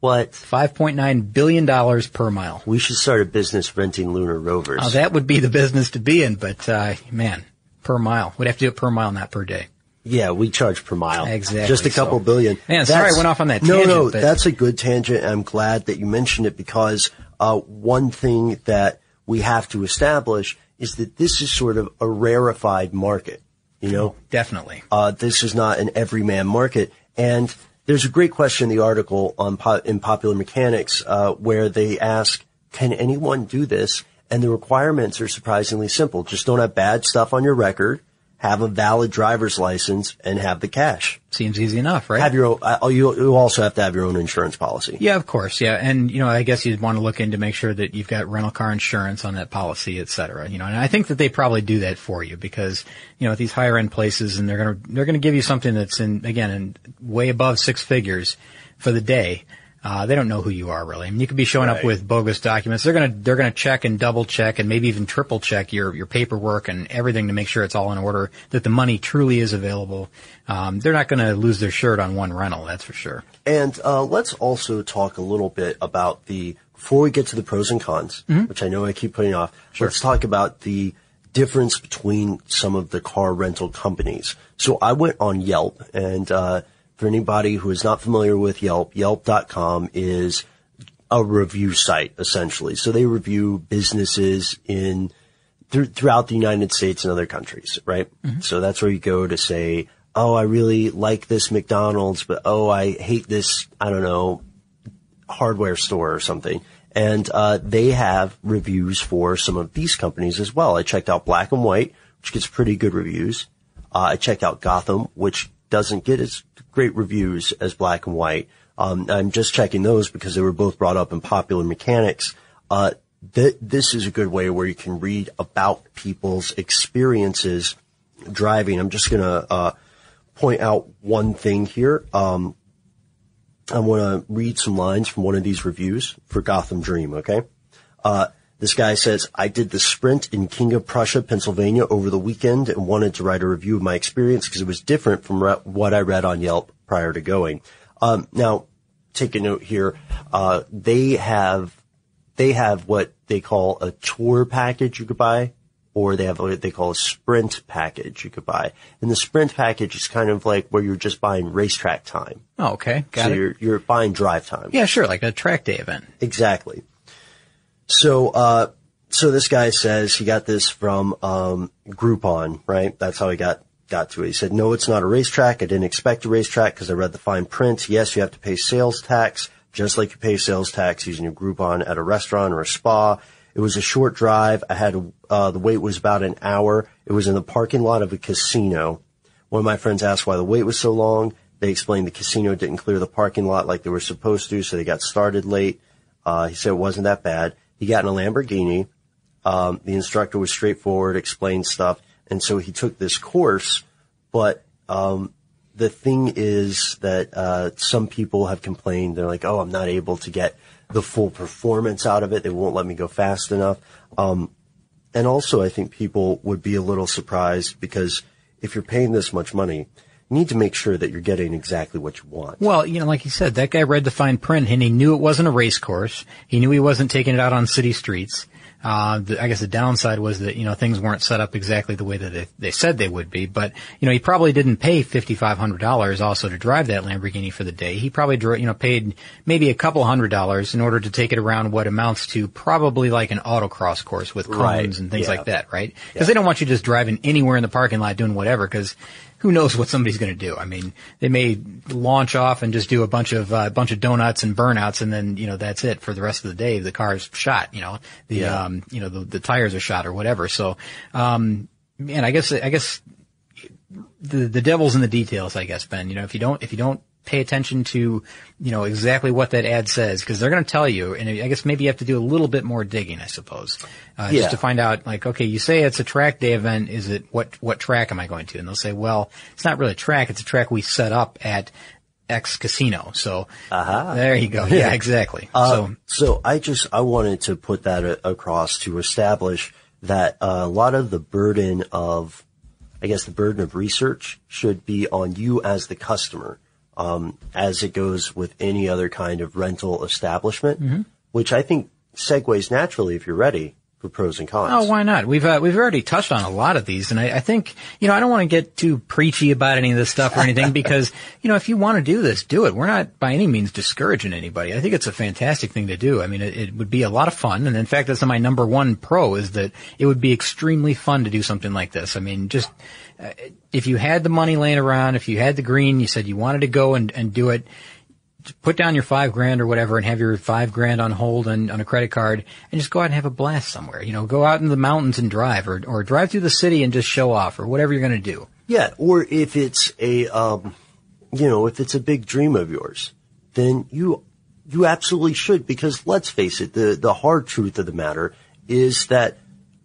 what? $5.9 billion per mile. We should start a business renting lunar rovers. Oh, that would be the business to be in, but uh, man, per mile. We'd have to do it per mile, not per day. yeah, we charge per mile. Exactly, Just a couple so- billion. Man, sorry I went off on that No, tangent, no, but- that's a good tangent. I'm glad that you mentioned it because uh, one thing that we have to establish is that this is sort of a rarefied market. You know, Definitely. uh, this is not an everyman market. And there's a great question in the article on po- in Popular Mechanics uh, where they ask, "Can anyone do this?" And the requirements are surprisingly simple. Just don't have bad stuff on your record, have a valid driver's license, and have the cash. Seems easy enough, right? Have your own, uh, you, you also have to have your own insurance policy. Yeah, of course. Yeah. And, you know, I guess you'd want to look in to make sure that you've got rental car insurance on that policy, et cetera. You know, and I think that they probably do that for you because, you know, at these higher end places and they're going to, they're going to give you something that's in, again, in way above six figures for the day. Uh, they don't know who you are really. I mean, you could be showing up with bogus documents. They're gonna, they're gonna check and double check and maybe even triple check your, your paperwork and everything to make sure it's all in order, that the money truly is available. Um, they're not gonna lose their shirt on one rental, that's for sure. And uh, let's also talk a little bit about the before we get to the pros and cons, which I know I keep putting off. Sure. Let's talk about the difference between some of the car rental companies. So I went on Yelp, and uh, for anybody who is not familiar with Yelp, Yelp.com is a review site essentially. So they review businesses in thr- throughout the United States and other countries, right? So that's where you go to say, oh, I really like this McDonald's, but oh, I hate this, I don't know, hardware store or something. And uh, they have reviews for some of these companies as well. I checked out Black and White, which gets pretty good reviews. Uh, I checked out Gotham, which doesn't get as great reviews as Black and White. Um, I'm just checking those because they were both brought up in Popular Mechanics. Uh, th- this is a good way where you can read about people's experiences driving. I'm just gonna uh, point out one thing here. Um, I want to read some lines from one of these reviews for Gotham Dream, okay? Uh, this guy says, I did the sprint in King of Prussia, Pennsylvania over the weekend and wanted to write a review of my experience because it was different from re- what I read on Yelp prior to going. Um, now, take a note here. Uh, they have, they have what they call a tour package you could buy, or they have what they call a sprint package you could buy. And the sprint package is kind of like where you're just buying racetrack time. Oh, okay. Got so it. you're you're buying drive time. Yeah, sure, like a track day event. Exactly. So uh so this guy says he got this from um Groupon, right? That's how he got got to it. He said, "No, it's not a racetrack. I didn't expect a racetrack because I read the fine print. Yes, you have to pay sales tax, just like you pay sales tax using a Groupon at a restaurant or a spa. It was a short drive. I had, uh, the wait was about an hour. It was in the parking lot of a casino. One of my friends asked why the wait was so long. They explained the casino didn't clear the parking lot like they were supposed to, so they got started late. Uh, he said it wasn't that bad. He got in a Lamborghini. Um, the instructor was straightforward, explained stuff, and so he took this course. But um, the thing is that uh, some people have complained. They're like, "Oh, I'm not able to get the full performance out of it. They won't let me go fast enough." Um, and also, I think people would be a little surprised because if you're paying this much money, need to make sure that you're getting exactly what you want. Well, you know, like you said, that guy read the fine print and he knew it wasn't a race course. He knew he wasn't taking it out on city streets. Uh, the, I guess the downside was that, you know, things weren't set up exactly the way that they, they said they would be. But, you know, he probably didn't pay $5,500 also to drive that Lamborghini for the day. He probably, dro- you know, paid maybe a couple hundred dollars in order to take it around what amounts to probably like an autocross course with cones Right. and things Yeah. like that, right? Because they don't want you just driving anywhere in the parking lot doing whatever because who knows what somebody's going to do. I mean, they may launch off and just do a bunch of, uh, bunch of donuts and burnouts and then, you know, that's it for the rest of the day. The car's shot, you know, the, Yeah. um, you know, the, the tires are shot or whatever. So, um, and I guess, I guess the, the devil's in the details, I guess, Ben. You know, if you don't, if you don't pay attention to, you know, exactly what that ad says, because they're going to tell you, and I guess maybe you have to do a little bit more digging, I suppose, uh, Yeah. just to find out, like, okay, you say it's a track day event, is it, what, what track am I going to? And they'll say, well, it's not really a track, it's a track we set up at X casino. So, uh-huh. there you go. Yeah, exactly. Uh, so, so I just I wanted to put that a- across to establish that uh, a lot of the burden of, I guess the burden of research should be on you as the customer, um, as it goes with any other kind of rental establishment, Mhm. which I think segues naturally if you're ready for pros and cons. Oh, why not? We've uh, we've already touched on a lot of these, and I, I think you know I don't want to get too preachy about any of this stuff or anything because you know if you want to do this, do it. We're not by any means discouraging anybody. I think it's a fantastic thing to do. I mean, it, it would be a lot of fun, and in fact, that's my number one pro is that it would be extremely fun to do something like this. I mean, just uh, if you had the money laying around, if you had the green, you said you wanted to go and and do it put down your five grand or whatever and have your five grand on hold on, on a credit card and just go out and have a blast somewhere. You know, go out in the mountains and drive or, or drive through the city and just show off or whatever you're going to do. Yeah, or if it's a, um, you know, if it's a big dream of yours, then you, you absolutely should because let's face it, the, the hard truth of the matter is that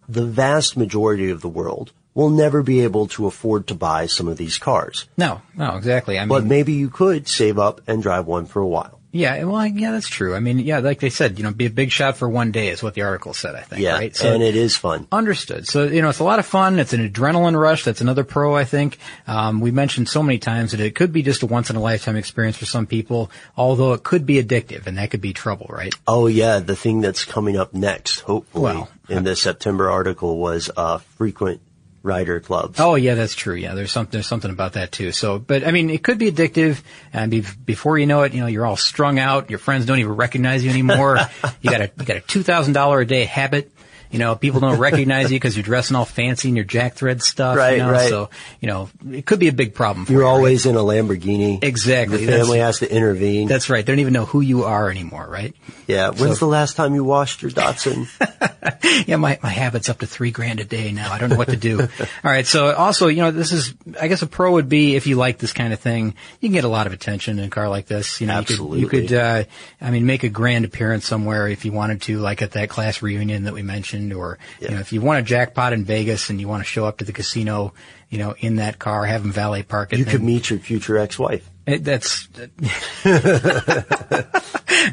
the vast majority of the world will never be able to afford to buy some of these cars. No, no, exactly. I mean, But maybe you could save up and drive one for a while. yeah, well, yeah, that's true. I mean, yeah, like they said, you know, be a big shot for one day is what the article said, I think, Yeah, right? and it is fun. Understood. So, you know, it's a lot of fun. It's an adrenaline rush. That's another pro, I think. Um, we mentioned so many times that it could be just a once in a lifetime experience for some people, although it could be addictive and that could be trouble, right? Oh yeah, the thing that's coming up next, hopefully, Well, in the September article was, uh, frequent rider clubs. Oh yeah, that's true. Yeah, there's something there's something about that too. So, but I mean, it could be addictive, and be, before you know it, you know, you're all strung out. Your friends don't even recognize you anymore. you got a you got a two thousand dollar a day habit. You know, people don't recognize you because you're dressing all fancy in your jack thread stuff. Right, you know? right. So, you know, it could be a big problem. For You're you, right? always in a Lamborghini. Exactly. The That's- family has to intervene. That's right. They don't even know who you are anymore, right? Yeah. When's So- the last time you washed your Datsun? yeah, my, my habit's up to three grand a day now. I don't know what to do. All right. So also, you know, this is, I guess a pro would be if you like this kind of thing, you can get a lot of attention in a car like this. You know, Absolutely. you could, you could, uh, I mean, make a grand appearance somewhere if you wanted to, like at that class reunion that we mentioned, or, you know, if you want a jackpot in Vegas and you want to show up to the casino, you know, in that car, have them valet park it. you could meet your future ex-wife. it, that's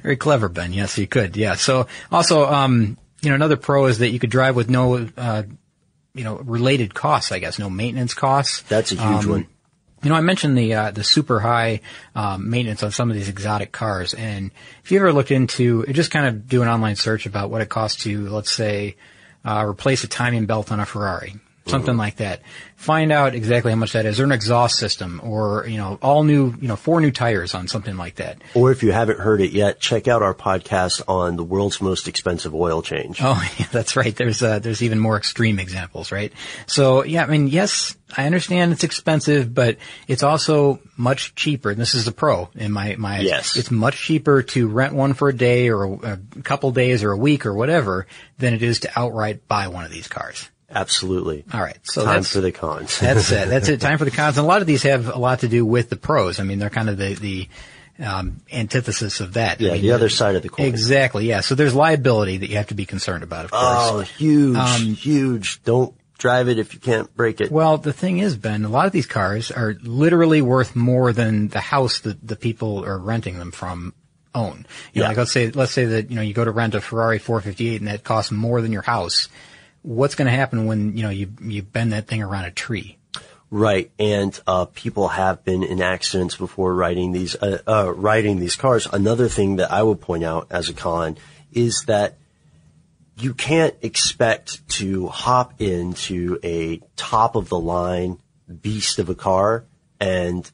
very clever, Ben. Yes, you could. Yeah. So also, um, you know, another pro is that you could drive with no, uh, you know, related costs. I guess no maintenance costs. That's a huge Um, one. You know, I mentioned the uh, the super high um, maintenance on some of these exotic cars, and if you ever looked into, just kind of do an online search about what it costs to, let's say, uh, replace a timing belt on a Ferrari. Something like that. Find out exactly how much that is, or an exhaust system, or you know, all new, you know, four new tires on something like that. Or if you haven't heard it yet, check out our podcast on the world's most expensive oil change. Oh, yeah, that's right. There's uh, there's even more extreme examples, right? So yeah, I mean, yes, I understand it's expensive, but it's also much cheaper. And this is the pro in my my. Yes. It's much cheaper to rent one for a day or a, a couple days or a week or whatever than it is to outright buy one of these cars. Absolutely. All right. So Time that's- for the cons. that's it. That's it. Time for the cons. And a lot of these have a lot to do with the pros. I mean, they're kind of the, the, um, antithesis of that. I Yeah, mean, the other side of the coin. Exactly. Yeah. So there's liability that you have to be concerned about, of course. Oh, huge, Um, huge. Don't drive it if you can't break it. Well, the thing is, Ben, a lot of these cars are literally worth more than the house that the people are renting them from own. You know, Yeah. like let's say, let's say that, you know, you go to rent a Ferrari 458 and that costs more than your house. What's going to happen when, you know, you, you bend that thing around a tree? Right, and uh, people have been in accidents before riding these uh, uh, riding these cars. Another thing that I would point out as a con is that you can't expect to hop into a top of the line beast of a car and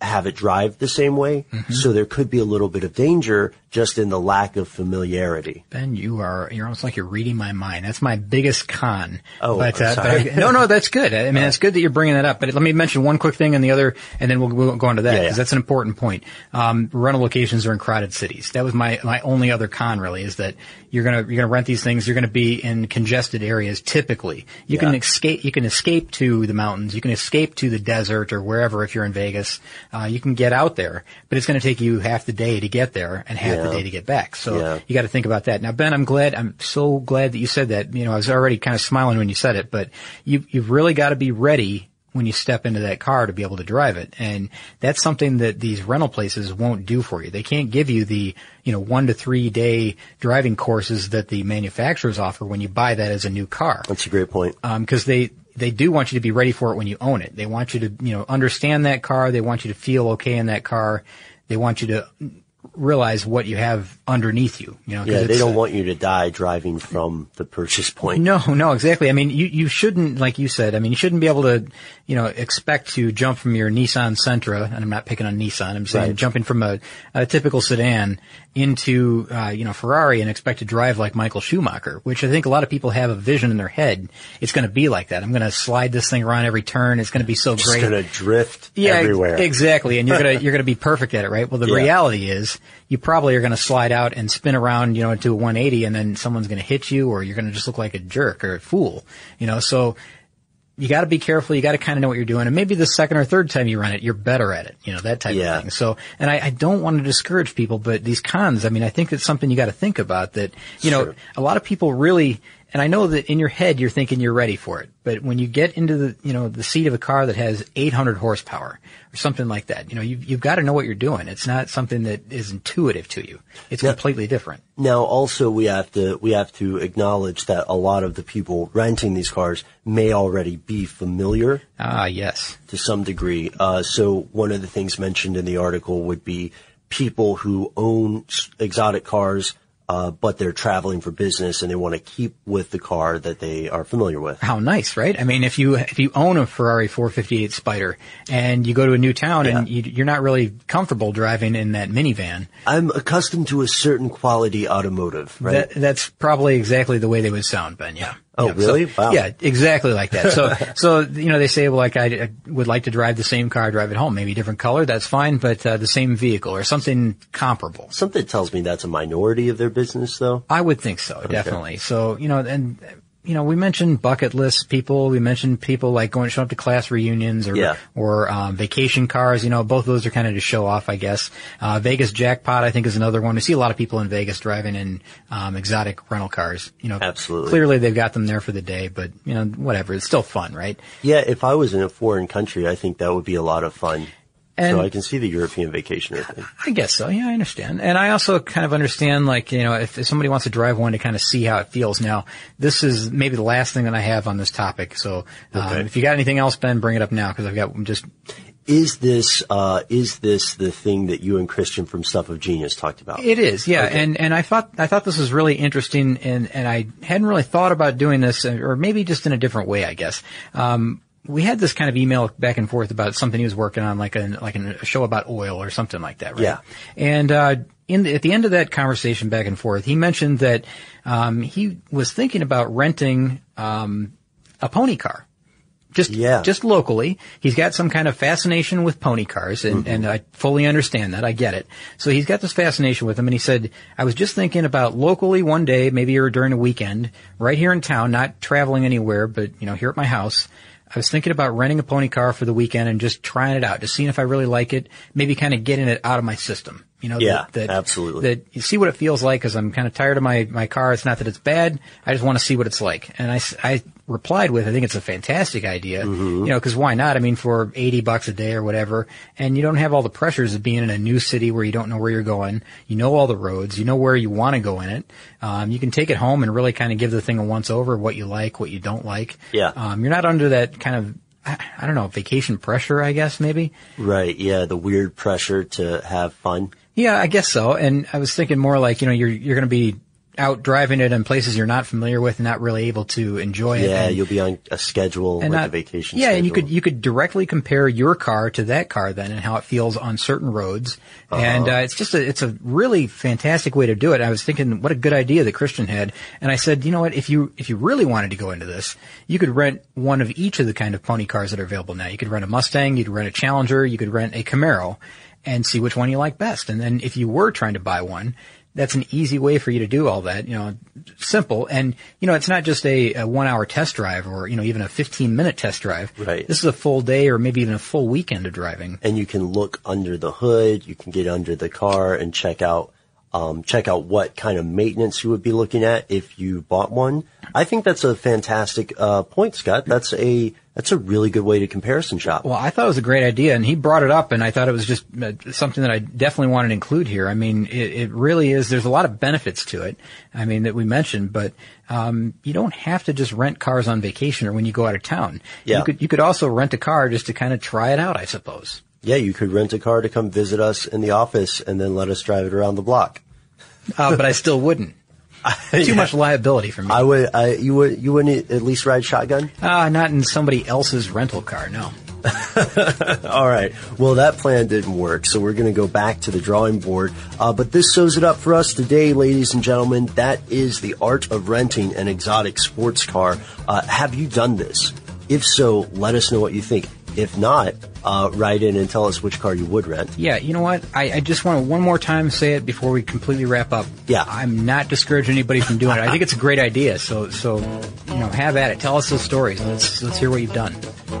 have it drive the same way. Mm-hmm. So there could be a little bit of danger just in the lack of familiarity. Ben, you are, you're almost like you're reading my mind. That's my biggest con. Oh, but, uh, but I- no, no, that's good. I mean, it's good that you're bringing that up. But let me mention one quick thing and the other, and then we'll, we'll go on to that Yeah, because yeah. that's an important point. Um, rental locations are in crowded cities. That was my, my only other con really is that you're gonna, you're gonna rent these things. You're gonna be in congested areas typically. You can escape, you can escape to the mountains. You can escape to the desert or wherever if you're in Vegas. Uh, you can get out there, but it's gonna take you half the day to get there and half the day to get back. So Yeah. you got to think about that. Now, Ben, I'm glad. I'm so glad that you said that. You know, I was already kind of smiling when you said it, but you you've really got to be ready when you step into that car to be able to drive it, and that's something that these rental places won't do for you. They can't give you the you know one to three day driving courses that the manufacturers offer when you buy that as a new car That's a great point. Um, because they they do want you to be ready for it when you own it. They want you to you know understand that car. They want you to feel okay in that car. They want you to realize what you have underneath you. You know, Yeah, they don't want you to die driving from the purchase point. no, no, exactly. I mean, you, you shouldn't, like you said, I mean, you shouldn't be able to, you know, expect to jump from your Nissan Sentra, and I'm not picking on Nissan, I'm saying Right. jumping from a, a typical sedan into, uh, you know, Ferrari and expect to drive like Michael Schumacher, which I think a lot of people have a vision in their head. It's going to be like that. I'm going to slide this thing around every turn. It's going to be so Just great. It's gonna drift Yeah, everywhere. exactly. And you're gonna you're gonna be perfect at it, right? Well, the Yeah. reality is you probably are gonna slide out and spin around, you know, into a 180, and then someone's gonna hit you, or you're gonna just look like a jerk or a fool, you know. So you got to be careful. You got to kind of know what you're doing, and maybe the second or third time you run it, you're better at it, you know, that type Yeah. of thing. So, and I, I don't want to discourage people, but these cons, I mean, I think it's something you got to think about. That you know, a lot of people really. And I know that in your head you're thinking you're ready for it, but when you get into the, you know, the seat of a car that has 800 horsepower or something like that, you know, you've, you've got to know what you're doing. It's not something that is intuitive to you. It's Yeah. completely different. Now, also we have to we have to acknowledge that a lot of the people renting these cars may already be familiar Ah, yes. to some degree. Uh, so one of the things mentioned in the article would be people who own exotic cars, Uh, but they're traveling for business and they want to keep with the car that they are familiar with. How nice, right? I mean, if you if you own a Ferrari 458 Spider and you go to a new town and you, you're not really comfortable driving in that minivan, I'm accustomed to a certain quality automotive, right? that, that's probably exactly the way they would sound, Ben. Yeah. Oh, Yeah, so- really? Wow. Yeah, exactly like that. So, so you know, they say, well, like I, I would like to drive the same car, drive it home, maybe a different color, that's fine, but uh, the same vehicle or something comparable. Something tells me that's a minority of their business, though. I would think so, definitely. So, you know, and, you know, we mentioned bucket list people. We mentioned people like going, showing up to class reunions or, Yeah. or, um, vacation cars. You know, both of those are kind of to show off, I guess. Uh, Vegas jackpot, I think is another one. We see a lot of people in Vegas driving in, um, exotic rental cars. You know, Absolutely. Clearly they've got them there for the day, but, you know, whatever. It's still fun, right? Yeah, if I was in a foreign country, I think that would be a lot of fun. And- so I can see the European vacationer thing. I guess so. Yeah, I understand. And I also kind of understand, like, you know, if, if somebody wants to drive one to kind of see how it feels. Now, this is maybe the last thing that I have on this topic. So, um, Okay. if you got anything else, Ben, bring it up now because I've got just is this uh, is this the thing that you and Christian from Stuff of Genius talked about? It is, yeah. Okay. And and I thought I thought this was really interesting, and and I hadn't really thought about doing this, or maybe just in a different way, I guess. Um, we had this kind of email back and forth about something he was working on, like a like a show about oil or something like that, right? Yeah. And uh, in the, at the end of that conversation back and forth, he mentioned that um, he was thinking about renting um, a pony car just yeah. just locally. He's got some kind of fascination with pony cars, and, mm-hmm. and I fully understand that. I get it. So he's got this fascination with them, and he said, "I was just thinking about locally one day, maybe or during a weekend, right here in town, not traveling anywhere, but you know, here at my house." I was thinking about renting a pony car for the weekend and just trying it out, just seeing if I really like it, maybe kind of getting it out of my system. You know, yeah, that, that, absolutely. That you see what it feels like because I'm kind of tired of my, my car. It's not that it's bad. I just want to see what it's like. And I, I replied with, I think it's a fantastic idea. Mm-hmm. You know, because why not? I mean, for 80 bucks a day or whatever, and you don't have all the pressures of being in a new city where you don't know where you're going. You know all the roads. You know where you want to go in it. Um, you can take it home and really kind of give the thing a once over, what you like, what you don't like. Yeah. Um, you're not under that kind of I don't know, vacation pressure, I guess, maybe. Right. Yeah. The weird pressure to have fun. Yeah, I guess so. And I was thinking more like, you know, you're, you're going to be out driving it in places you're not familiar with and not really able to enjoy it. Yeah, and, you'll be on a schedule, like not, a vacation yeah, schedule. and you could, you could directly compare your car to that car then and how it feels on certain roads. Uh-huh. And, uh, it's just a, it's a really fantastic way to do it. I was thinking what a good idea that Christian had. And I said, you know what, if you, if you really wanted to go into this, you could rent one of each of the kind of pony cars that are available now. You could rent a Mustang, you could rent a Challenger, you could rent a Camaro and see which one you like best. And then if you were trying to buy one, that's an easy way for you to do all that, you know, simple. And, you know, it's not just a, a one hour test drive or, you know, even a 15 minute test drive. Right. This is a full day or maybe even a full weekend of driving. And you can look under the hood, you can get under the car and check out, um, check out what kind of maintenance you would be looking at if you bought one. I think that's a fantastic, uh, point, Scott. That's a, that's a really good way to comparison shop. Well, I thought it was a great idea, and he brought it up, and I thought it was just uh, something that I definitely wanted to include here. I mean, it, it really is. There's a lot of benefits to it. I mean, that we mentioned, but um, you don't have to just rent cars on vacation or when you go out of town. Yeah. You could you could also rent a car just to kind of try it out, I suppose. Yeah, you could rent a car to come visit us in the office and then let us drive it around the block. Uh, but I still wouldn't. Too yeah. much liability for me. I would. I, you would. You wouldn't at least ride shotgun. Uh, not in somebody else's rental car. No. All right. Well, that plan didn't work, so we're going to go back to the drawing board. Uh, but this sews it up for us today, ladies and gentlemen. That is the art of renting an exotic sports car. Uh, have you done this? If so, let us know what you think. If not, uh, write in and tell us which car you would rent. Yeah, you know what? I, I just want to one more time say it before we completely wrap up. Yeah, I'm not discouraging anybody from doing it. I think it's a great idea. So, so you know, have at it. Tell us those stories. Let's let's hear what you've done.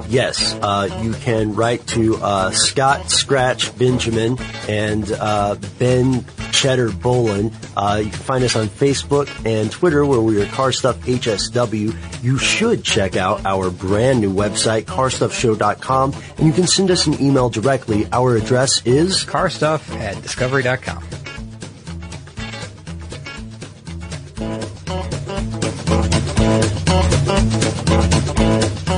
Yes, uh, you can write to uh, Scott Scratch Benjamin and uh, Ben Cheddar Bowlin. Uh, you can find us on Facebook and Twitter where we are Car Stuff HSW. You should check out our brand new website, carstuffshow.com, and you can send us an email directly. Our address is carstuff at discovery.com.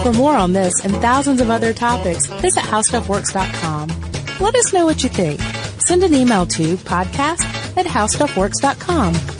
For more on this and thousands of other topics, visit howstuffworks.com. Let us know what you think. Send an email to podcast at howstuffworks.com.